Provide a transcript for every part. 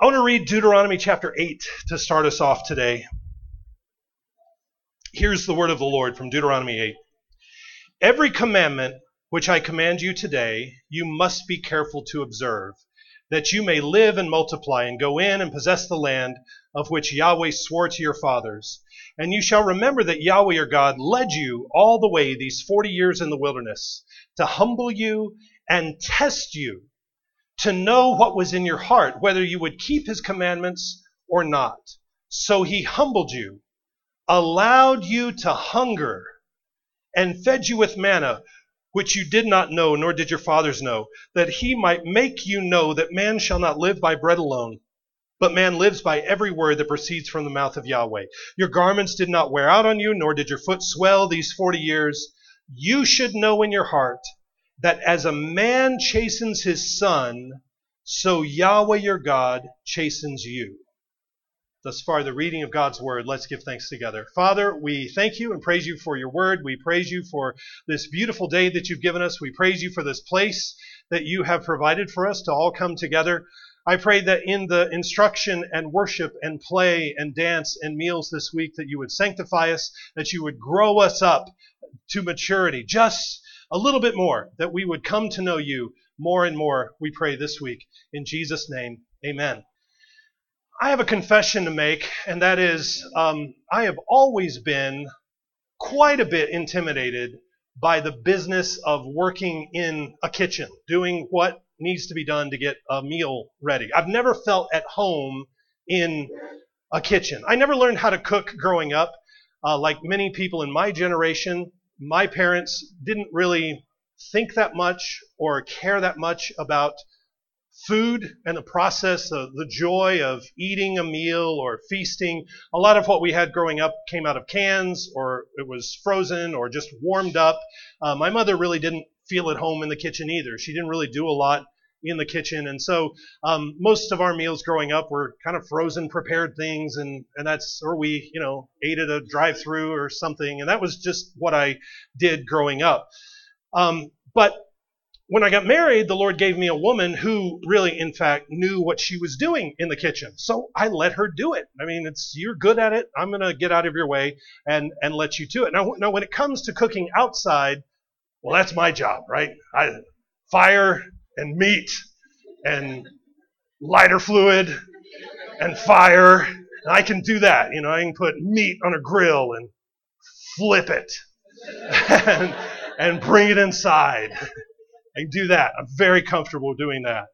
I want to read Deuteronomy chapter 8 to start us off today. Here's the word of the Lord from Deuteronomy 8. Every commandment which I command you today, you must be careful to observe, that you may live and multiply and go in and possess the land of which Yahweh swore to your fathers. And you shall remember that Yahweh your God led you all the way these 40 years in the wilderness to humble you and test you to know what was in your heart, whether you would keep his commandments or not. So he humbled you, allowed you to hunger, and fed you with manna, which you did not know, nor did your fathers know, that he might make you know that man shall not live by bread alone, but man lives by every word that proceeds from the mouth of Yahweh. Your garments did not wear out on you, nor did your foot swell these forty years. You should know in your heart that as a man chastens his son, so Yahweh your God chastens you. Thus far, the reading of God's word. Let's give thanks together. Father, we thank you and praise you for your word. We praise you for this beautiful day that you've given us. We praise you for this place that you have provided for us to all come together. I pray that in the instruction and worship and play and dance and meals this week, that you would sanctify us, that you would grow us up to maturity, just a little bit more, that we would come to know you more and more, we pray this week. In Jesus' name, amen. I have a confession to make, and that is um, I have always been quite a bit intimidated by the business of working in a kitchen, doing what needs to be done to get a meal ready. I've never felt at home in a kitchen. I never learned how to cook growing up. Uh, like many people in my generation, my parents didn't really think that much or care that much about food and the process of the joy of eating a meal or feasting. A lot of what we had growing up came out of cans or it was frozen or just warmed up. Uh, my mother really didn't feel at home in the kitchen either. She didn't really do a lot in the kitchen. And so um, most of our meals growing up were kind of frozen prepared things and, and that's, or we, you know, ate at a drive through or something. And that was just what I did growing up. Um, but when I got married, the Lord gave me a woman who really, in fact, knew what she was doing in the kitchen. So I let her do it. I mean, it's you're good at it. I'm to get out of your way and and let you do it. Now, now, when it comes to cooking outside, well, that's my job, right? I fire and meat and lighter fluid and fire. And I can do that. You know, I can put meat on a grill and flip it and, and bring it inside. I can do that. I'm very comfortable doing that.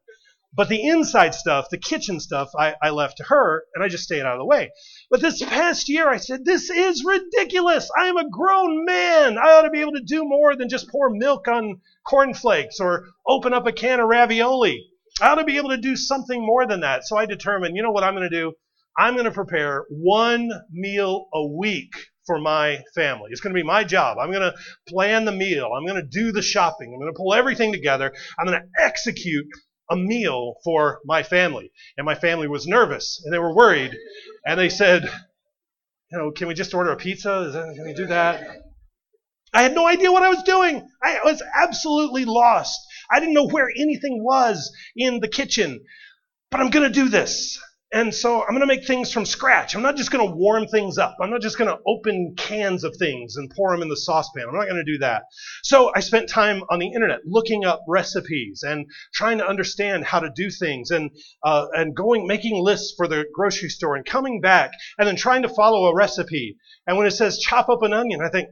But the inside stuff, the kitchen stuff, I, I, left to her, and I just stayed out of the way. But this past year, I said, This is ridiculous. I am a grown man. I ought to be able to do more than just pour milk on cornflakes or open up a can of ravioli. I ought to be able to do something more than that. So I determined, you know what I'm going to do? I'm going to prepare one meal a week for my family. It's going to be my job. I'm going to plan the meal. I'm going to do the shopping. I'm going to pull everything together. I'm going to execute a meal for my family. And my family was nervous and they were worried. And they said, you know, can we just order a pizza? Is that, can we do that? I had no idea what I was doing. I was absolutely lost. I didn't know where anything was in the kitchen. But I'm going to do this. And so I'm going to make things from scratch. I'm not just going to warm things up. I'm not just going to open cans of things and pour them in the saucepan. I'm not going to do that. So I spent time on the internet looking up recipes and trying to understand how to do things and, uh, and going, making lists for the grocery store and coming back and then trying to follow a recipe. And when it says chop up an onion, I think,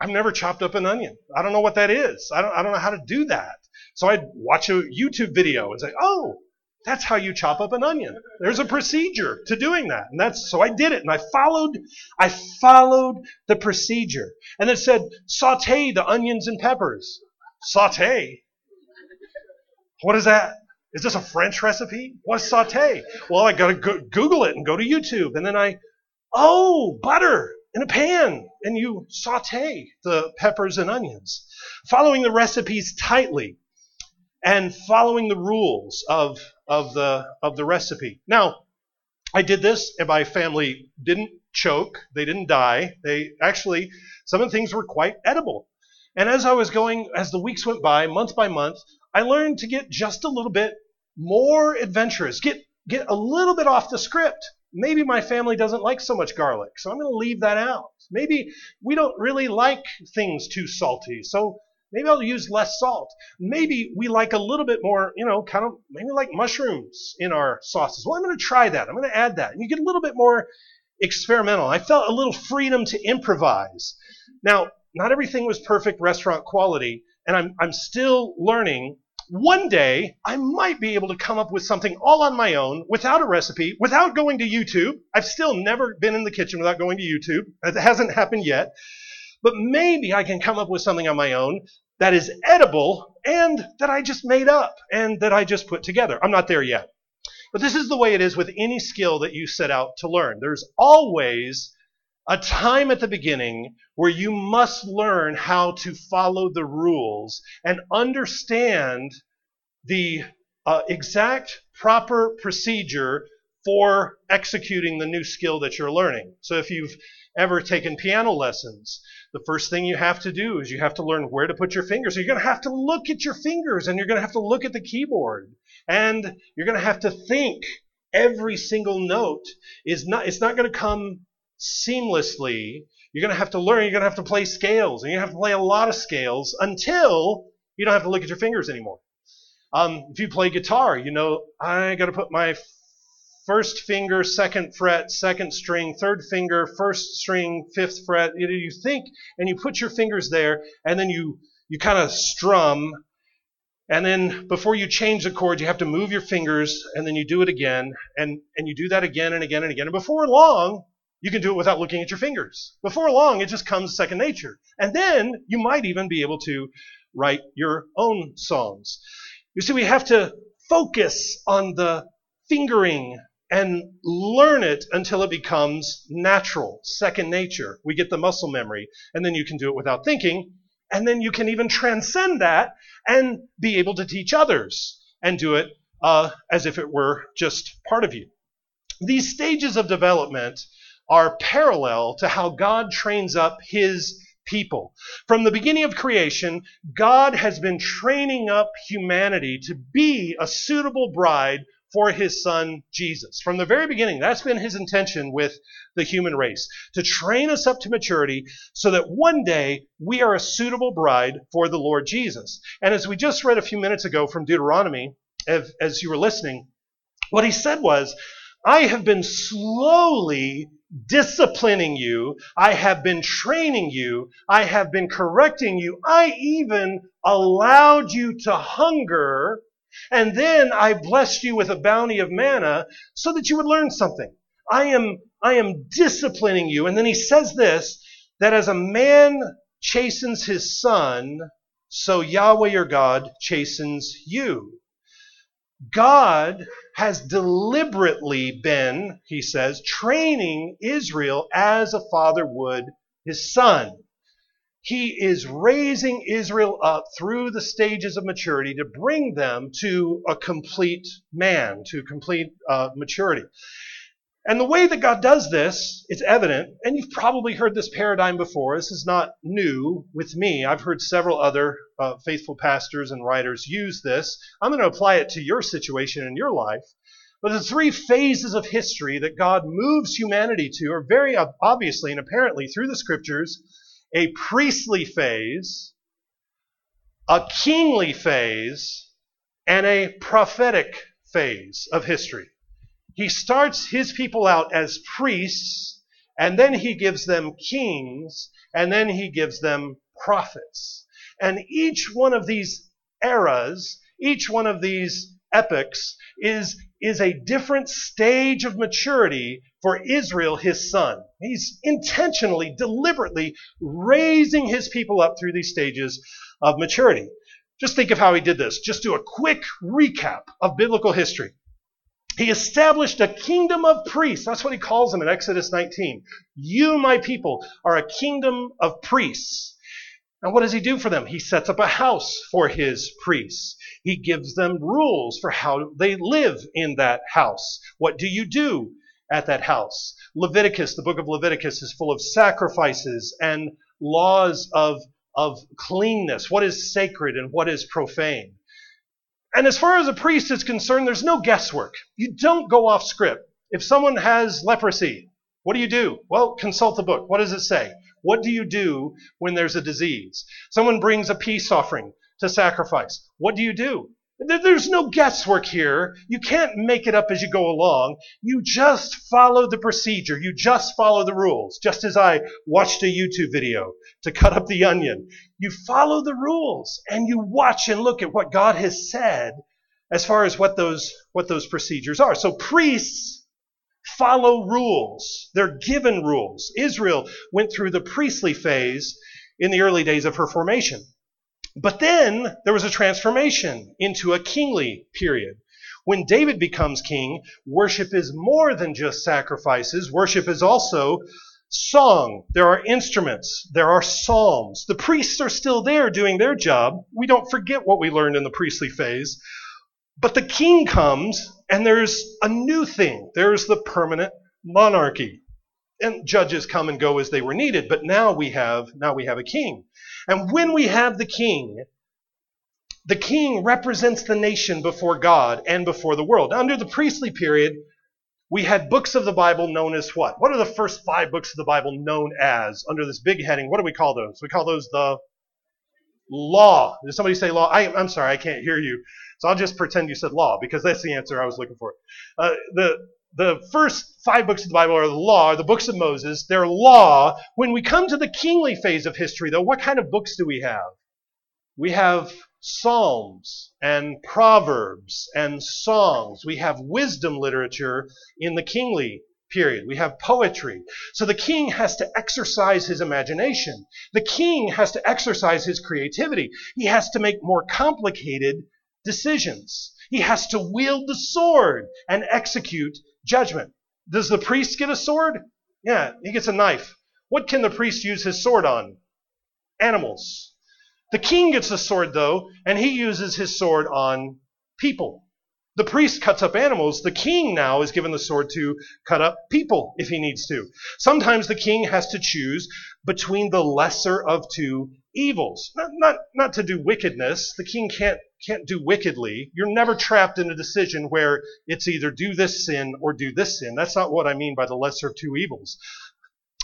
I've never chopped up an onion. I don't know what that is. I don't, I don't know how to do that. So I'd watch a YouTube video and say, oh, that's how you chop up an onion. There's a procedure to doing that. And that's so I did it and I followed I followed the procedure. And it said saute the onions and peppers. Saute? What is that? Is this a French recipe? What's saute? Well, I got to go- Google it and go to YouTube. And then I, oh, butter in a pan. And you saute the peppers and onions. Following the recipes tightly and following the rules of, of, the, of the recipe. Now, I did this, and my family didn't choke. They didn't die. They actually, some of the things were quite edible. And as I was going, as the weeks went by, month by month, I learned to get just a little bit more adventurous, get get a little bit off the script. Maybe my family doesn't like so much garlic, so I'm going to leave that out. Maybe we don't really like things too salty, so maybe I'll use less salt. Maybe we like a little bit more, you know, kind of maybe like mushrooms in our sauces. Well, I'm going to try that. I'm going to add that. And you get a little bit more experimental. I felt a little freedom to improvise. Now, not everything was perfect restaurant quality, and I'm, I'm still learning. One day, I might be able to come up with something all on my own without a recipe, without going to YouTube. I've still never been in the kitchen without going to YouTube. It hasn't happened yet. But maybe I can come up with something on my own that is edible and that I just made up and that I just put together. I'm not there yet. But this is the way it is with any skill that you set out to learn. There's always a time at the beginning where you must learn how to follow the rules and understand the uh, exact proper procedure for executing the new skill that you're learning. So if you've ever taken piano lessons, the first thing you have to do is you have to learn where to put your fingers. So you're going to have to look at your fingers and you're going to have to look at the keyboard and you're going to have to think every single note is not it's not going to come seamlessly. You're going to have to learn, you're going to have to play scales, and you have to play a lot of scales until you don't have to look at your fingers anymore. Um, if you play guitar, you know, I got to put my first finger, second fret, second string, third finger, first string, fifth fret. You, know, you think and you put your fingers there, and then you you kind of strum, and then before you change the chord, you have to move your fingers, and then you do it again, and and you do that again and again and again. And before long, you can do it without looking at your fingers. Before long, it just comes second nature. And then you might even be able to write your own songs. You see, we have to focus on the fingering and learn it until it becomes natural, second nature. We get the muscle memory, and then you can do it without thinking, and then you can even transcend that and be able to teach others and do it uh, as if it were just part of you. These stages of development are parallel to how God trains up his people. From the beginning of creation, God has been training up humanity to be a suitable bride for his son Jesus. From the very beginning, that's been his intention with the human race to train us up to maturity so that one day we are a suitable bride for the Lord Jesus. And as we just read a few minutes ago from Deuteronomy, as, you were listening, what he said was, I have been slowly disciplining you. I have been training you. I have been correcting you. I even allowed you to hunger. And then I blessed you with a bounty of manna so that you would learn something. I am, I am disciplining you. And then he says this, that as a man chastens his son, so Yahweh your God chastens you. God has deliberately been, he says, training Israel as a father would his son. He is raising Israel up through the stages of maturity to bring them to a complete man, to complete uh, maturity. And the way that God does this is evident, and you've probably heard this paradigm before. This is not new with me. I've heard several other uh, faithful pastors and writers use this. I'm going to apply it to your situation in your life. But the three phases of history that God moves humanity to are very obviously and apparently through the scriptures a priestly phase, a kingly phase, and a prophetic phase of history. He starts his people out as priests, and then he gives them kings, and then he gives them prophets. And each one of these eras, each one of these epochs is, is a different stage of maturity for Israel, his son. He's intentionally, deliberately raising his people up through these stages of maturity. Just think of how he did this. Just do a quick recap of biblical history. He established a kingdom of priests. That's what he calls them in Exodus 19. You, my people, are a kingdom of priests. And what does he do for them? He sets up a house for his priests. He gives them rules for how they live in that house. What do you do at that house? Leviticus, the book of Leviticus, is full of sacrifices and laws of, of cleanness. What is sacred and what is profane? And as far as a priest is concerned, there's no guesswork. You don't go off script. If someone has leprosy, what do you do? Well, consult the book. What does it say? What do you do when there's a disease? Someone brings a peace offering to sacrifice. What do you do? There's no guesswork here. You can't make it up as you go along. You just follow the procedure. You just follow the rules. Just as I watched a YouTube video to cut up the onion. You follow the rules and you watch and look at what God has said as far as what those, what those procedures are. So priests follow rules. They're given rules. Israel went through the priestly phase in the early days of her formation. But then there was a transformation into a kingly period. When David becomes king, worship is more than just sacrifices. Worship is also song. There are instruments. There are psalms. The priests are still there doing their job. We don't forget what we learned in the priestly phase. But the king comes and there's a new thing. There's the permanent monarchy. And judges come and go as they were needed, but now we have now we have a king. And when we have the king, the king represents the nation before God and before the world. Under the priestly period, we had books of the Bible known as what? What are the first five books of the Bible known as under this big heading? What do we call those? We call those the law. Did somebody say law? I, am sorry, I can't hear you. So I'll just pretend you said law because that's the answer I was looking for. Uh, the the first five books of the Bible are the law, are the books of Moses. They're law. When we come to the kingly phase of history, though, what kind of books do we have? We have Psalms and Proverbs and songs. We have wisdom literature in the kingly period. We have poetry. So the king has to exercise his imagination. The king has to exercise his creativity. He has to make more complicated decisions. He has to wield the sword and execute judgment. Does the priest get a sword? Yeah, he gets a knife. What can the priest use his sword on? Animals. The king gets a sword, though, and he uses his sword on people. The priest cuts up animals. The king now is given the sword to cut up people if he needs to. Sometimes the king has to choose between the lesser of two evils. Not, not, not to do wickedness. The king can't, can't do wickedly. You're never trapped in a decision where it's either do this sin or do this sin. That's not what I mean by the lesser of two evils.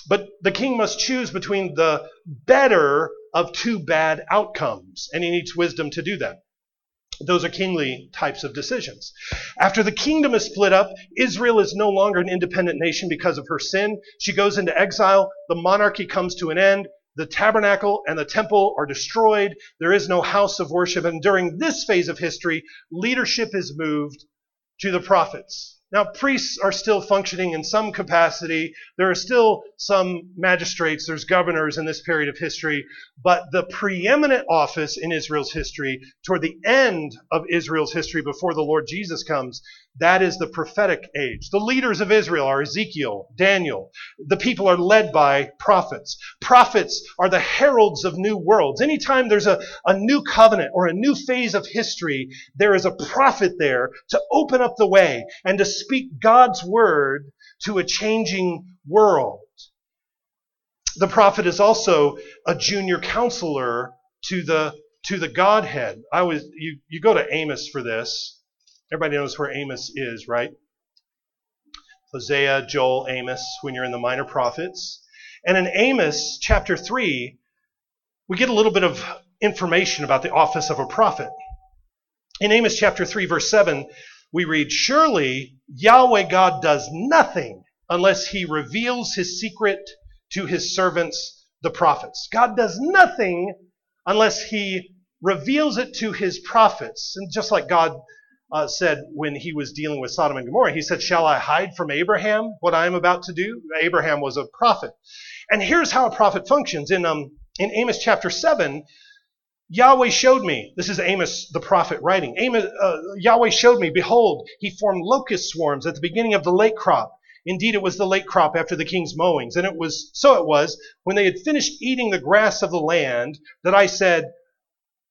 But the king must choose between the better of two bad outcomes, and he needs wisdom to do that. Those are kingly types of decisions. After the kingdom is split up, Israel is no longer an independent nation because of her sin. She goes into exile. The monarchy comes to an end. The tabernacle and the temple are destroyed. There is no house of worship. And during this phase of history, leadership is moved to the prophets. Now, priests are still functioning in some capacity. There are still some magistrates, there's governors in this period of history, but the preeminent office in Israel's history, toward the end of Israel's history before the Lord Jesus comes, that is the prophetic age. The leaders of Israel are Ezekiel, Daniel. The people are led by prophets. Prophets are the heralds of new worlds. Anytime there's a, a new covenant or a new phase of history, there is a prophet there to open up the way and to speak God's word to a changing world. The prophet is also a junior counselor to the to the Godhead. I was you, you go to Amos for this. Everybody knows where Amos is, right? Hosea, Joel, Amos, when you're in the minor prophets. And in Amos chapter 3, we get a little bit of information about the office of a prophet. In Amos chapter 3, verse 7, we read, Surely Yahweh God does nothing unless he reveals his secret to his servants, the prophets. God does nothing unless he reveals it to his prophets. And just like God uh, said when he was dealing with Sodom and Gomorrah. He said, Shall I hide from Abraham what I am about to do? Abraham was a prophet. And here's how a prophet functions. In, um, in Amos chapter 7, Yahweh showed me, this is Amos the prophet writing, Amos, uh, Yahweh showed me, behold, he formed locust swarms at the beginning of the late crop. Indeed, it was the late crop after the king's mowings. And it was, so it was, when they had finished eating the grass of the land, that I said,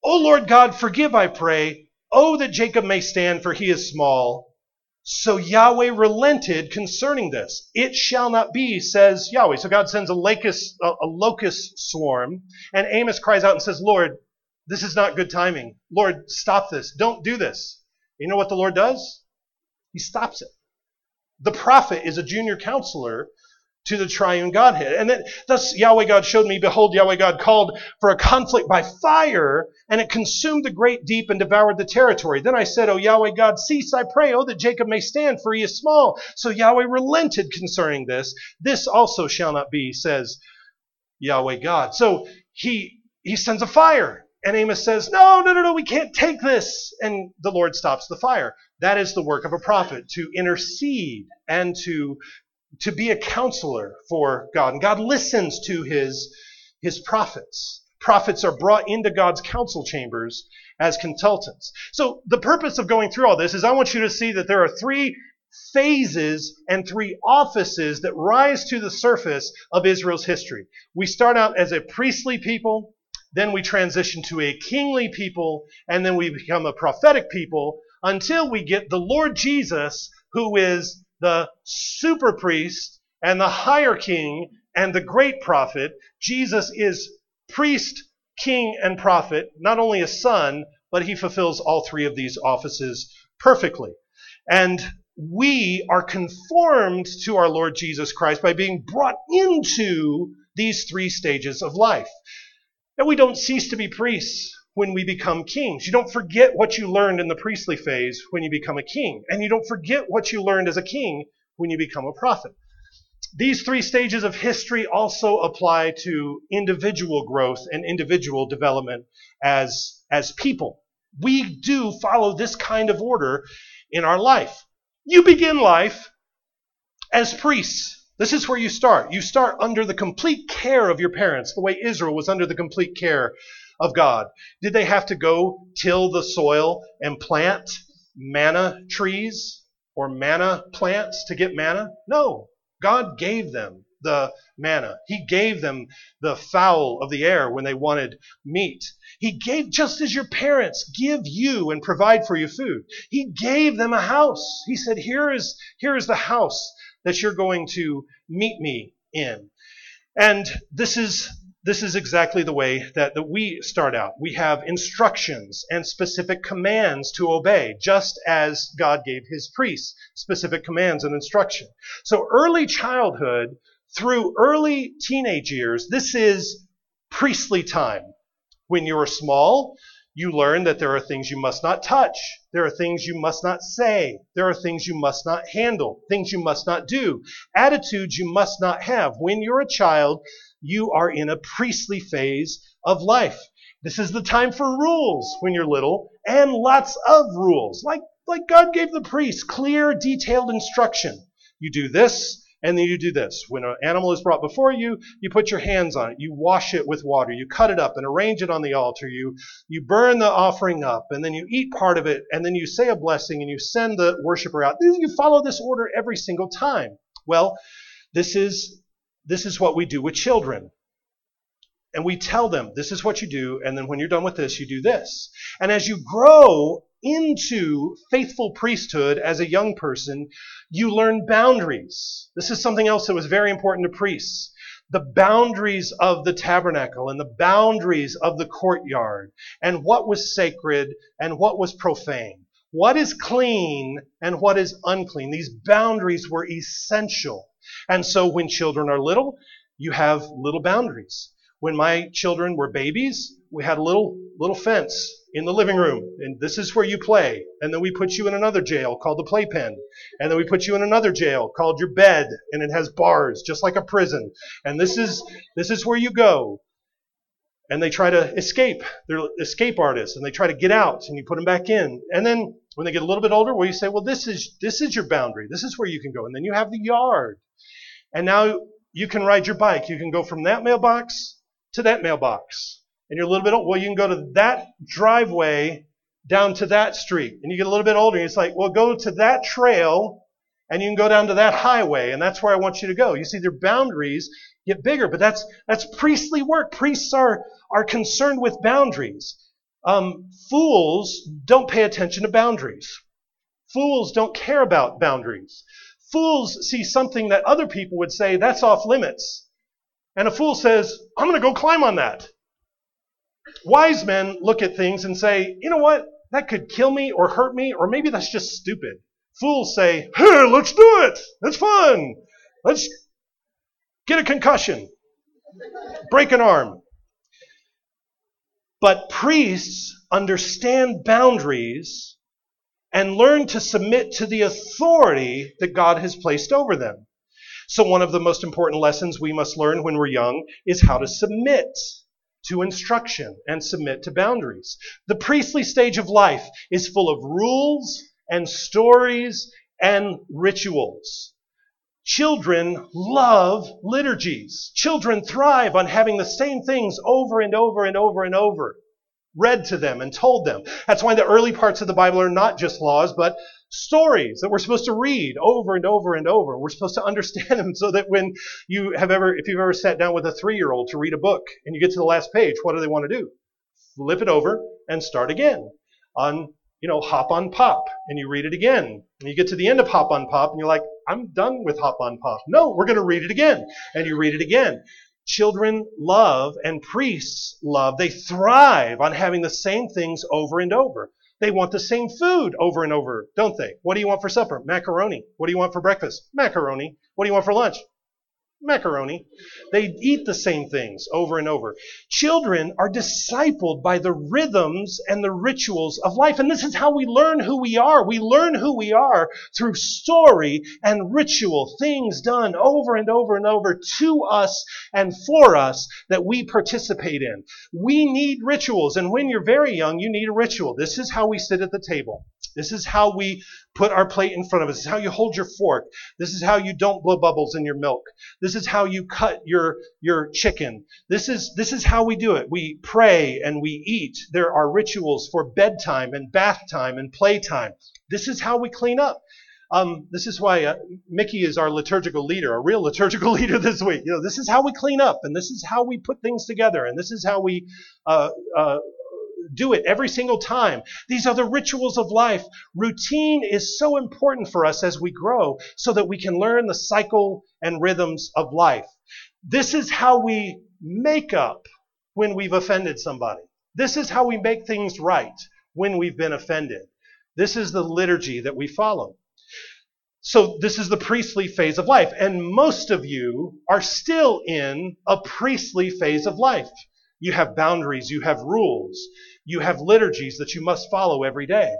O Lord God, forgive, I pray, Oh, that Jacob may stand, for he is small. So Yahweh relented concerning this. It shall not be, says Yahweh. So God sends a locust, a, locust swarm, and Amos cries out and says, Lord, This is not good timing. Lord, stop this. Don't do this. You know what the Lord does? He stops it. The prophet is a junior counselor to the triune Godhead. And then thus Yahweh God showed me, behold, Yahweh God called for a conflict by fire, and it consumed the great deep and devoured the territory. Then I said, O Yahweh God, cease, I pray, oh, that Jacob may stand, for he is small. So Yahweh relented concerning this. This also shall not be, says Yahweh God. So he he sends a fire. And Amos says, No, no, no, no, we can't take this. And the Lord stops the fire. That is the work of a prophet, to intercede and to to be a counselor for God. And God listens to his, his prophets. Prophets are brought into God's council chambers as consultants. So the purpose of going through all this is I want you to see that there are three phases and three offices that rise to the surface of Israel's history. We start out as a priestly people, then we transition to a kingly people, and then we become a prophetic people until we get the Lord Jesus, who is the super priest and the higher king and the great prophet. Jesus is priest, king, and prophet, not only a son, but he fulfills all three of these offices perfectly. And we are conformed to our Lord Jesus Christ by being brought into these three stages of life. And we don't cease to be priests when we become kings. You don't forget what you learned in the priestly phase when you become a king. And you don't forget what you learned as a king when you become a prophet. These three stages of history also apply to individual growth and individual development as, as people. We do follow this kind of order in our life. You begin life as priests. This is where you start. You start under the complete care of your parents, the way Israel was under the complete care of God? Did they have to go till the soil and plant manna trees or manna plants to get manna? No. God gave them the manna. He gave them the fowl of the air when they wanted meat. He gave, just as your parents give you and provide for you food, He gave them a house. He said, Here is, here is the house that you're going to meet me in. And this is this is exactly the way that, that we start out. We have instructions and specific commands to obey, just as God gave his priests specific commands and instruction. So early childhood through early teenage years, this is priestly time. When you're small, you learn that there are things you must not touch. There are things you must not say. There are things you must not handle. Things you must not do. Attitudes you must not have. When you're a child, you are in a priestly phase of life. This is the time for rules when you're little and lots of rules. Like, like God gave the priests clear, detailed instruction. You do this, and then you do this. When an animal is brought before you, you put your hands on it. You wash it with water. You cut it up and arrange it on the altar. You, you burn the offering up, and then you eat part of it, and then you say a blessing, and you send the worshiper out. You follow this order every single time. Well, this is this is what we do with children. And we tell them, this is what you do, and then when you're done with this, you do this. And as you grow into faithful priesthood as a young person, you learn boundaries. This is something else that was very important to priests. The boundaries of the tabernacle and the boundaries of the courtyard, and what was sacred and what was profane. What is clean and what is unclean. These boundaries were essential and so when children are little, you have little boundaries. When my children were babies, we had a little little fence in the living room, and this is where you play. And then we put you in another jail called the playpen, and then we put you in another jail called your bed, and it has bars just like a prison. And this is this is where you go. And they try to escape. They're escape artists, and they try to get out, and you put them back in. And then when they get a little bit older, well, you say, well, this is this is your boundary. This is where you can go. And then you have the yard. And now you can ride your bike. You can go from that mailbox to that mailbox. And you're a little bit old. Well, you can go to that driveway down to that street. And you get a little bit older, and it's like, well, go to that trail and you can go down to that highway, and that's where I want you to go. You see, their boundaries get bigger, but that's that's priestly work. Priests are are concerned with boundaries. Um, fools don't pay attention to boundaries. Fools don't care about boundaries. Fools see something that other people would say, that's off limits. And a fool says, I'm going to go climb on that. Wise men look at things and say, you know what? That could kill me or hurt me, or maybe that's just stupid. Fools say, hey, let's do it. It's fun. Let's get a concussion, break an arm. But priests understand boundaries and learn to submit to the authority that God has placed over them. So, one of the most important lessons we must learn when we're young is how to submit to instruction and submit to boundaries. The priestly stage of life is full of rules and stories and rituals. Children love liturgies. Children thrive on having the same things over and over and over and over read to them and told them. That's why the early parts of the Bible are not just laws, but stories that we're supposed to read over and over and over. We're supposed to understand them so that when you have ever, if you've ever sat down with a three year old to read a book and you get to the last page, what do they want to do? Flip it over and start again on, you know, hop on pop and you read it again. And you get to the end of hop on pop and you're like, I'm done with hop on pop. No, we're going to read it again. And you read it again. Children love and priests love. They thrive on having the same things over and over. They want the same food over and over, don't they? What do you want for supper? Macaroni. What do you want for breakfast? Macaroni. What do you want for lunch? Macaroni. They eat the same things over and over. Children are discipled by the rhythms and the rituals of life. And this is how we learn who we are. We learn who we are through story and ritual, things done over and over and over to us and for us that we participate in. We need rituals. And when you're very young, you need a ritual. This is how we sit at the table. This is how we put our plate in front of us. This is how you hold your fork. This is how you don't blow bubbles in your milk. This is how you cut your, your chicken. This is, this is how we do it. We pray and we eat. There are rituals for bedtime and bath time and playtime. This is how we clean up. Um, this is why uh, Mickey is our liturgical leader, a real liturgical leader this week. You know, this is how we clean up, and this is how we put things together, and this is how we uh, uh, do it every single time. These are the rituals of life. Routine is so important for us as we grow so that we can learn the cycle and rhythms of life. This is how we make up when we've offended somebody. This is how we make things right when we've been offended. This is the liturgy that we follow. So, this is the priestly phase of life. And most of you are still in a priestly phase of life. You have boundaries, you have rules, you have liturgies that you must follow every day.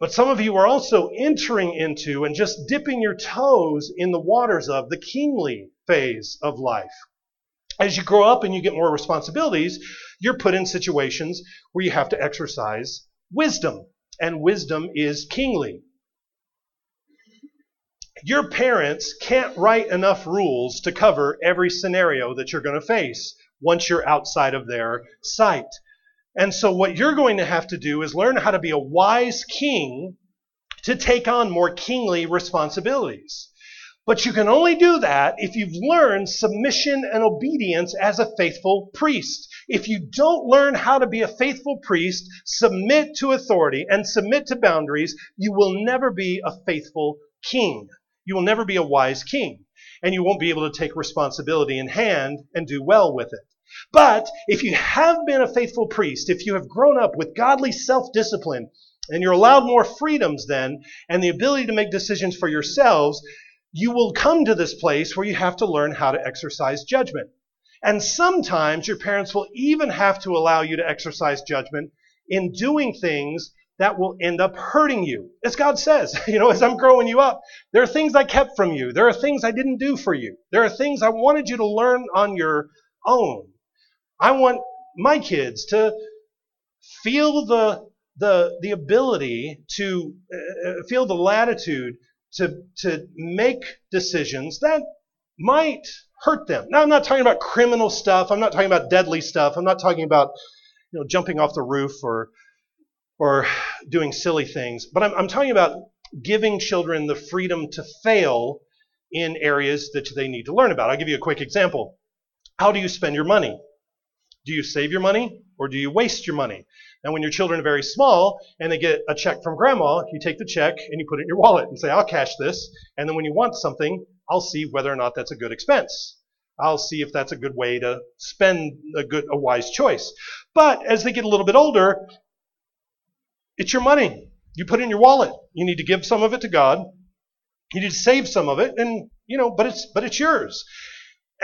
But some of you are also entering into and just dipping your toes in the waters of the kingly phase of life. As you grow up and you get more responsibilities, you're put in situations where you have to exercise wisdom, and wisdom is kingly. Your parents can't write enough rules to cover every scenario that you're going to face once you're outside of their sight. And so, what you're going to have to do is learn how to be a wise king to take on more kingly responsibilities. But you can only do that if you've learned submission and obedience as a faithful priest. If you don't learn how to be a faithful priest, submit to authority, and submit to boundaries, you will never be a faithful king. You will never be a wise king. And you won't be able to take responsibility in hand and do well with it. But if you have been a faithful priest, if you have grown up with godly self discipline, and you're allowed more freedoms then, and the ability to make decisions for yourselves, you will come to this place where you have to learn how to exercise judgment. And sometimes your parents will even have to allow you to exercise judgment in doing things that will end up hurting you. As God says, you know, as I'm growing you up, there are things I kept from you. There are things I didn't do for you. There are things I wanted you to learn on your own. I want my kids to feel the the the ability to uh, uh, feel the latitude to to make decisions that might hurt them. Now I'm not talking about criminal stuff. I'm not talking about deadly stuff. I'm not talking about you know jumping off the roof or or doing silly things. But I'm, I'm talking about giving children the freedom to fail in areas that they need to learn about. I'll give you a quick example. How do you spend your money? Do you save your money or do you waste your money? Now, when your children are very small and they get a check from grandma, you take the check and you put it in your wallet and say, I'll cash this. And then when you want something, I'll see whether or not that's a good expense. I'll see if that's a good way to spend a good, a wise choice. But as they get a little bit older, it's your money. You put it in your wallet. You need to give some of it to God. You need to save some of it, and you know, but it's but it's yours.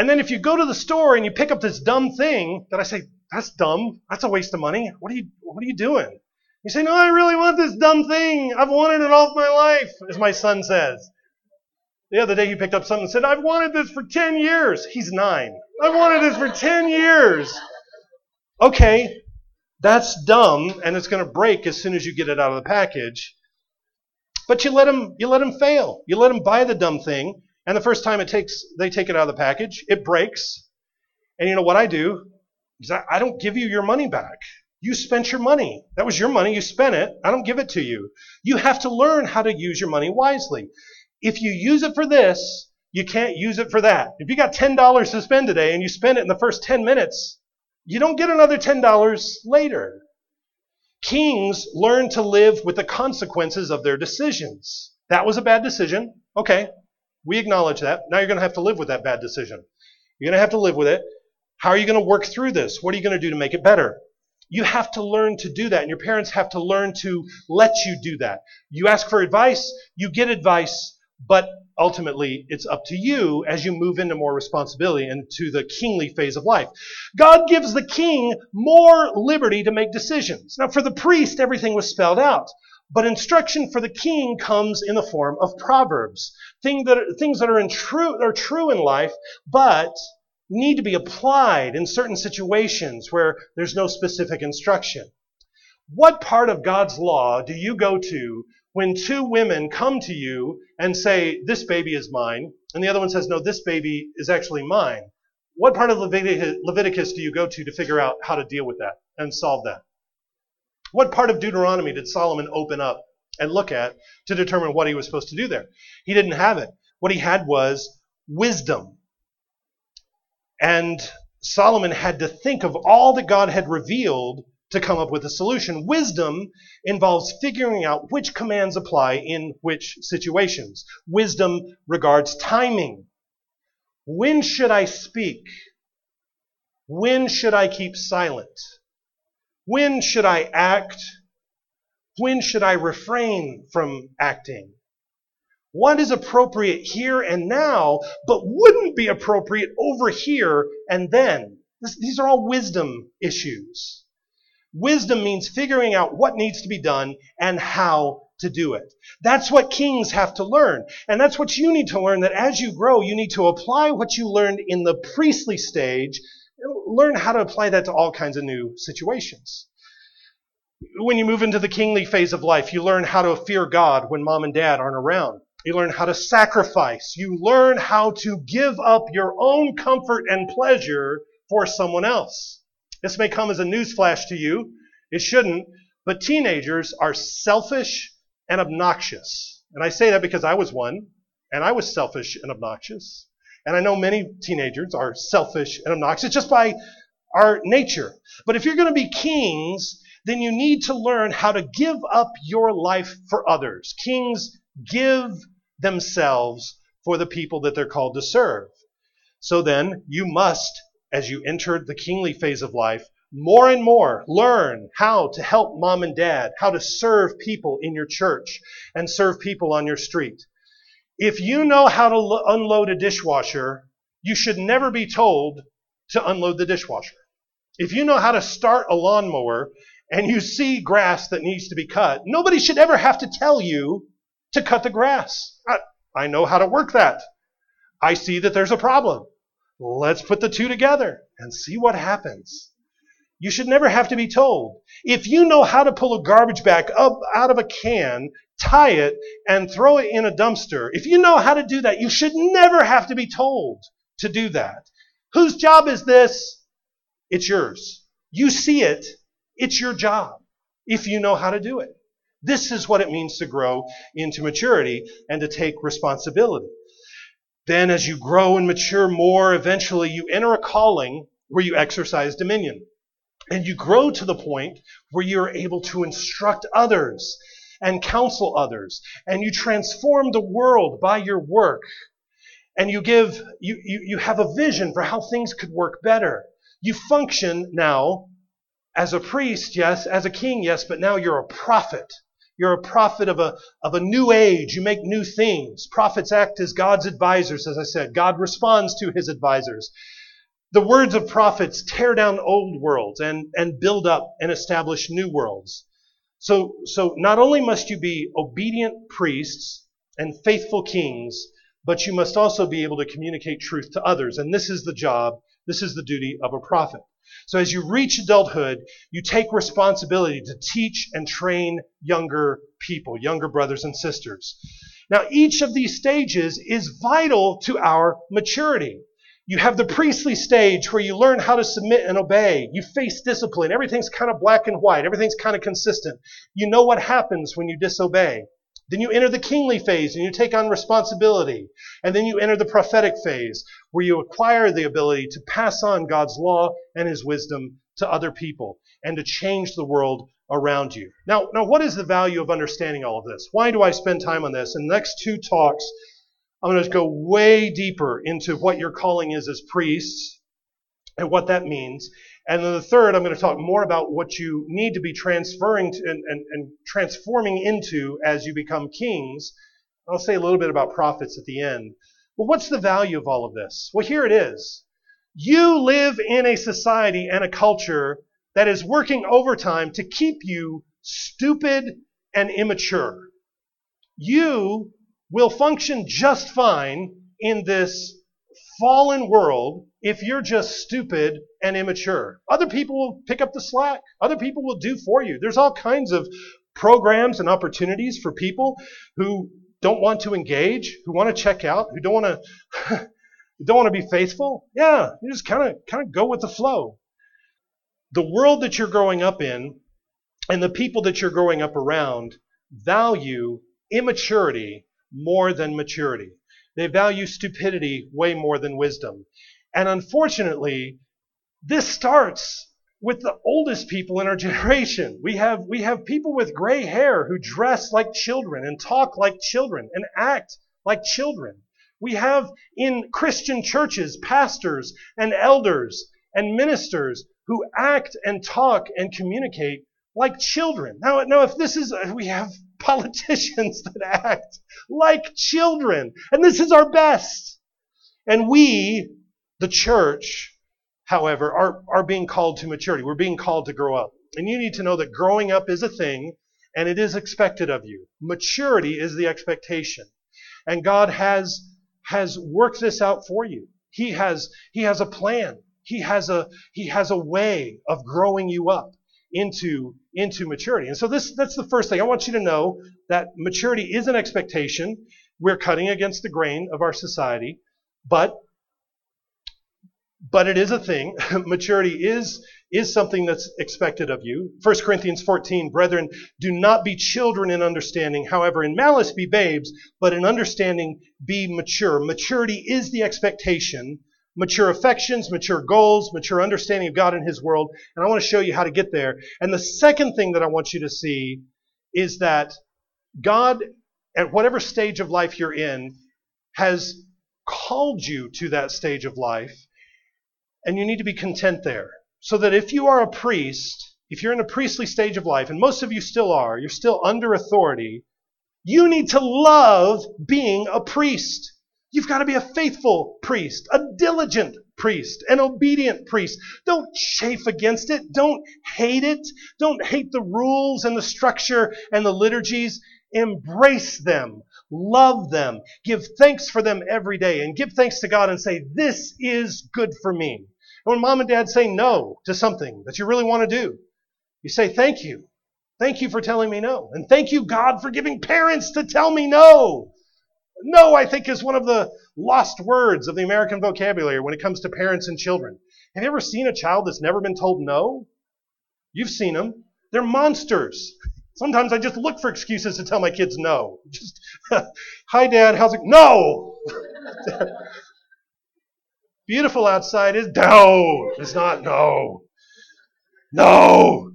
And then if you go to the store and you pick up this dumb thing that I say, that's dumb. That's a waste of money. What are you what are you doing? You say, No, I really want this dumb thing. I've wanted it all my life, as my son says. The other day he picked up something and said, I've wanted this for 10 years. He's nine. I've wanted this for 10 years. Okay, that's dumb and it's going to break as soon as you get it out of the package. But you let him, you let him fail. You let him buy the dumb thing. And the first time it takes, they take it out of the package, it breaks. And you know what I do? Is I, I don't give you your money back. You spent your money. That was your money. You spent it. I don't give it to you. You have to learn how to use your money wisely. If you use it for this, you can't use it for that. If you got $10 to spend today and you spend it in the first 10 minutes, you don't get another $10 later. Kings learn to live with the consequences of their decisions. That was a bad decision. Okay, we acknowledge that. Now you're going to have to live with that bad decision. You're going to have to live with it. How are you going to work through this? What are you going to do to make it better? You have to learn to do that, and your parents have to learn to let you do that. You ask for advice, you get advice, but ultimately it's up to you as you move into more responsibility and to the kingly phase of life. God gives the king more liberty to make decisions. Now, for the priest, everything was spelled out. But instruction for the king comes in the form of proverbs, things that are, things that are, true, are true in life, but need to be applied in certain situations where there's no specific instruction. What part of God's law do you go to when two women come to you and say, This baby is mine, and the other one says, No, this baby is actually mine? What part of Leviticus do you go to to figure out how to deal with that and solve that? What part of Deuteronomy did Solomon open up and look at to determine what he was supposed to do there? He didn't have it. What he had was wisdom. And Solomon had to think of all that God had revealed to come up with a solution. Wisdom involves figuring out which commands apply in which situations. Wisdom regards timing. When should I speak? When should I keep silent? When should I act? When should I refrain from acting? What is appropriate here and now, but wouldn't be appropriate over here and then? This, these are all wisdom issues. Wisdom means figuring out what needs to be done and how to do it. That's what kings have to learn. And that's what you need to learn that as you grow, you need to apply what you learned in the priestly stage learn how to apply that to all kinds of new situations. When you move into the kingly phase of life, you learn how to fear God when mom and dad aren't around. You learn how to sacrifice. You learn how to give up your own comfort and pleasure for someone else. This may come as a newsflash to you. It shouldn't. But teenagers are selfish and obnoxious. And I say that because I was one, and I was selfish and obnoxious. And I know many teenagers are selfish and obnoxious just by our nature. But if you're going to be kings, then you need to learn how to give up your life for others. Kings give themselves for the people that they're called to serve. So then, you must, as you enter the kingly phase of life, more and more learn how to help mom and dad, how to serve people in your church and serve people on your street. If you know how to lo- unload a dishwasher, you should never be told to unload the dishwasher. If you know how to start a lawnmower and you see grass that needs to be cut, nobody should ever have to tell you to cut the grass. I, I know how to work that. I see that there's a problem. Let's put the two together and see what happens. You should never have to be told. If you know how to pull a garbage bag up out of a can, tie it, and throw it in a dumpster, if you know how to do that, you should never have to be told to do that. Whose job is this? It's yours. You see it. It's your job if you know how to do it. This is what it means to grow into maturity and to take responsibility. Then, as you grow and mature more, eventually you enter a calling where you exercise dominion. And you grow to the point where you're able to instruct others and counsel others. And you transform the world by your work. and you give, you, you, you have a vision for how things could work better. You function now as a priest, yes, as a king, yes, but now you're a prophet. You're a prophet of a, of a new age. You make new things. Prophets act as God's advisors, as I said. God responds to his advisors. The words of prophets tear down old worlds and, and build up and establish new worlds. So, so not only must you be obedient priests and faithful kings, but you must also be able to communicate truth to others. And this is the job, this is the duty of a prophet. So as you reach adulthood, you take responsibility to teach and train younger people, younger brothers and sisters. Now, each of these stages is vital to our maturity. You have the priestly stage where you learn how to submit and obey. You face discipline. Everything's kind of black and white. Everything's kind of consistent. You know what happens when you disobey. Then you enter the kingly phase and you take on responsibility. And then you enter the prophetic phase where you acquire the ability to pass on God's law and his wisdom to other people and to change the world around you. Now, now what is the value of understanding all of this? Why do I spend time on this? In the next two talks, I'm going to go way deeper into what your calling is as priests and what that means. And then the third, I'm going to talk more about what you need to be transferring to and, and, and transforming into as you become kings. I'll say a little bit about prophets at the end. Well, what's the value of all of this? Well, here it is. You live in a society and a culture that is working overtime to keep you stupid and immature. You will function just fine in this fallen world if you're just stupid and immature. Other people will pick up the slack. Other people will do for you. There's all kinds of programs and opportunities for people who don't want to engage, who want to check out, who don't want to don't want to be faithful. Yeah, you just kind of kind of go with the flow. The world that you're growing up in and the people that you're growing up around value immaturity more than maturity. They value stupidity way more than wisdom. And unfortunately, this starts with the oldest people in our generation. We have, we have people with gray hair who dress like children and talk like children and act like children. We have in Christian churches pastors and elders and ministers who act and talk and communicate like children. Now, now if this is, we have politicians that act like children, and this is our best. And we, the church, however, are, are being called to maturity. We're being called to grow up. And you need to know that growing up is a thing, and it is expected of you. Maturity is the expectation. And God has, has worked this out for you. He has, he has a plan. He has a, he has a way of growing you up into, into maturity. And so this, that's the first thing. I want you to know that maturity is an expectation. We're cutting against the grain of our society, but but it is a thing. Maturity is, is something that's expected of you. 1 Corinthians 14, brethren, do not be children in understanding. However, in malice be babes, but in understanding be mature. Maturity is the expectation mature affections, mature goals, mature understanding of God and His world. And I want to show you how to get there. And the second thing that I want you to see is that God, at whatever stage of life you're in, has called you to that stage of life. And you need to be content there. So that if you are a priest, if you're in a priestly stage of life, and most of you still are, you're still under authority, you need to love being a priest. You've got to be a faithful priest, a diligent priest, an obedient priest. Don't chafe against it. Don't hate it. Don't hate the rules and the structure and the liturgies. Embrace them. Love them. Give thanks for them every day and give thanks to God and say, this is good for me. And when mom and dad say no to something that you really want to do, you say, thank you. Thank you for telling me no. And thank you, God, for giving parents to tell me no. No, I think, is one of the lost words of the American vocabulary when it comes to parents and children. Have you ever seen a child that's never been told no? You've seen them. They're monsters. Sometimes I just look for excuses to tell my kids no. Just, hi, Dad, how's it? No! Beautiful outside is no. It's not no. No!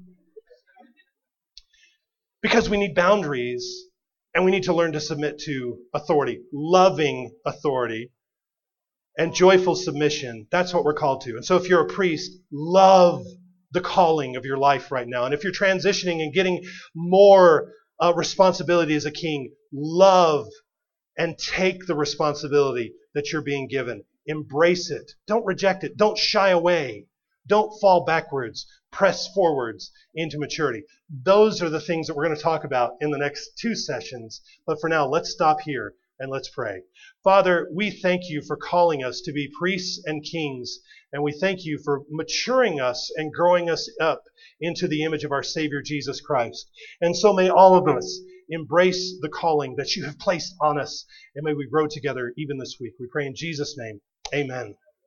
Because we need boundaries and we need to learn to submit to authority, loving authority, and joyful submission. That's what we're called to. And so if you're a priest, love the calling of your life right now. And if you're transitioning and getting more uh, responsibility as a king, love and take the responsibility that you're being given. Embrace it. Don't reject it. Don't shy away. Don't fall backwards. Press forwards into maturity. Those are the things that we're going to talk about in the next two sessions. But for now, let's stop here and let's pray. Father, we thank you for calling us to be priests and kings, and we thank you for maturing us and growing us up into the image of our Savior Jesus Christ. And so may all of us embrace the calling that you have placed on us, and may we grow together even this week. We pray in Jesus' name. Amen.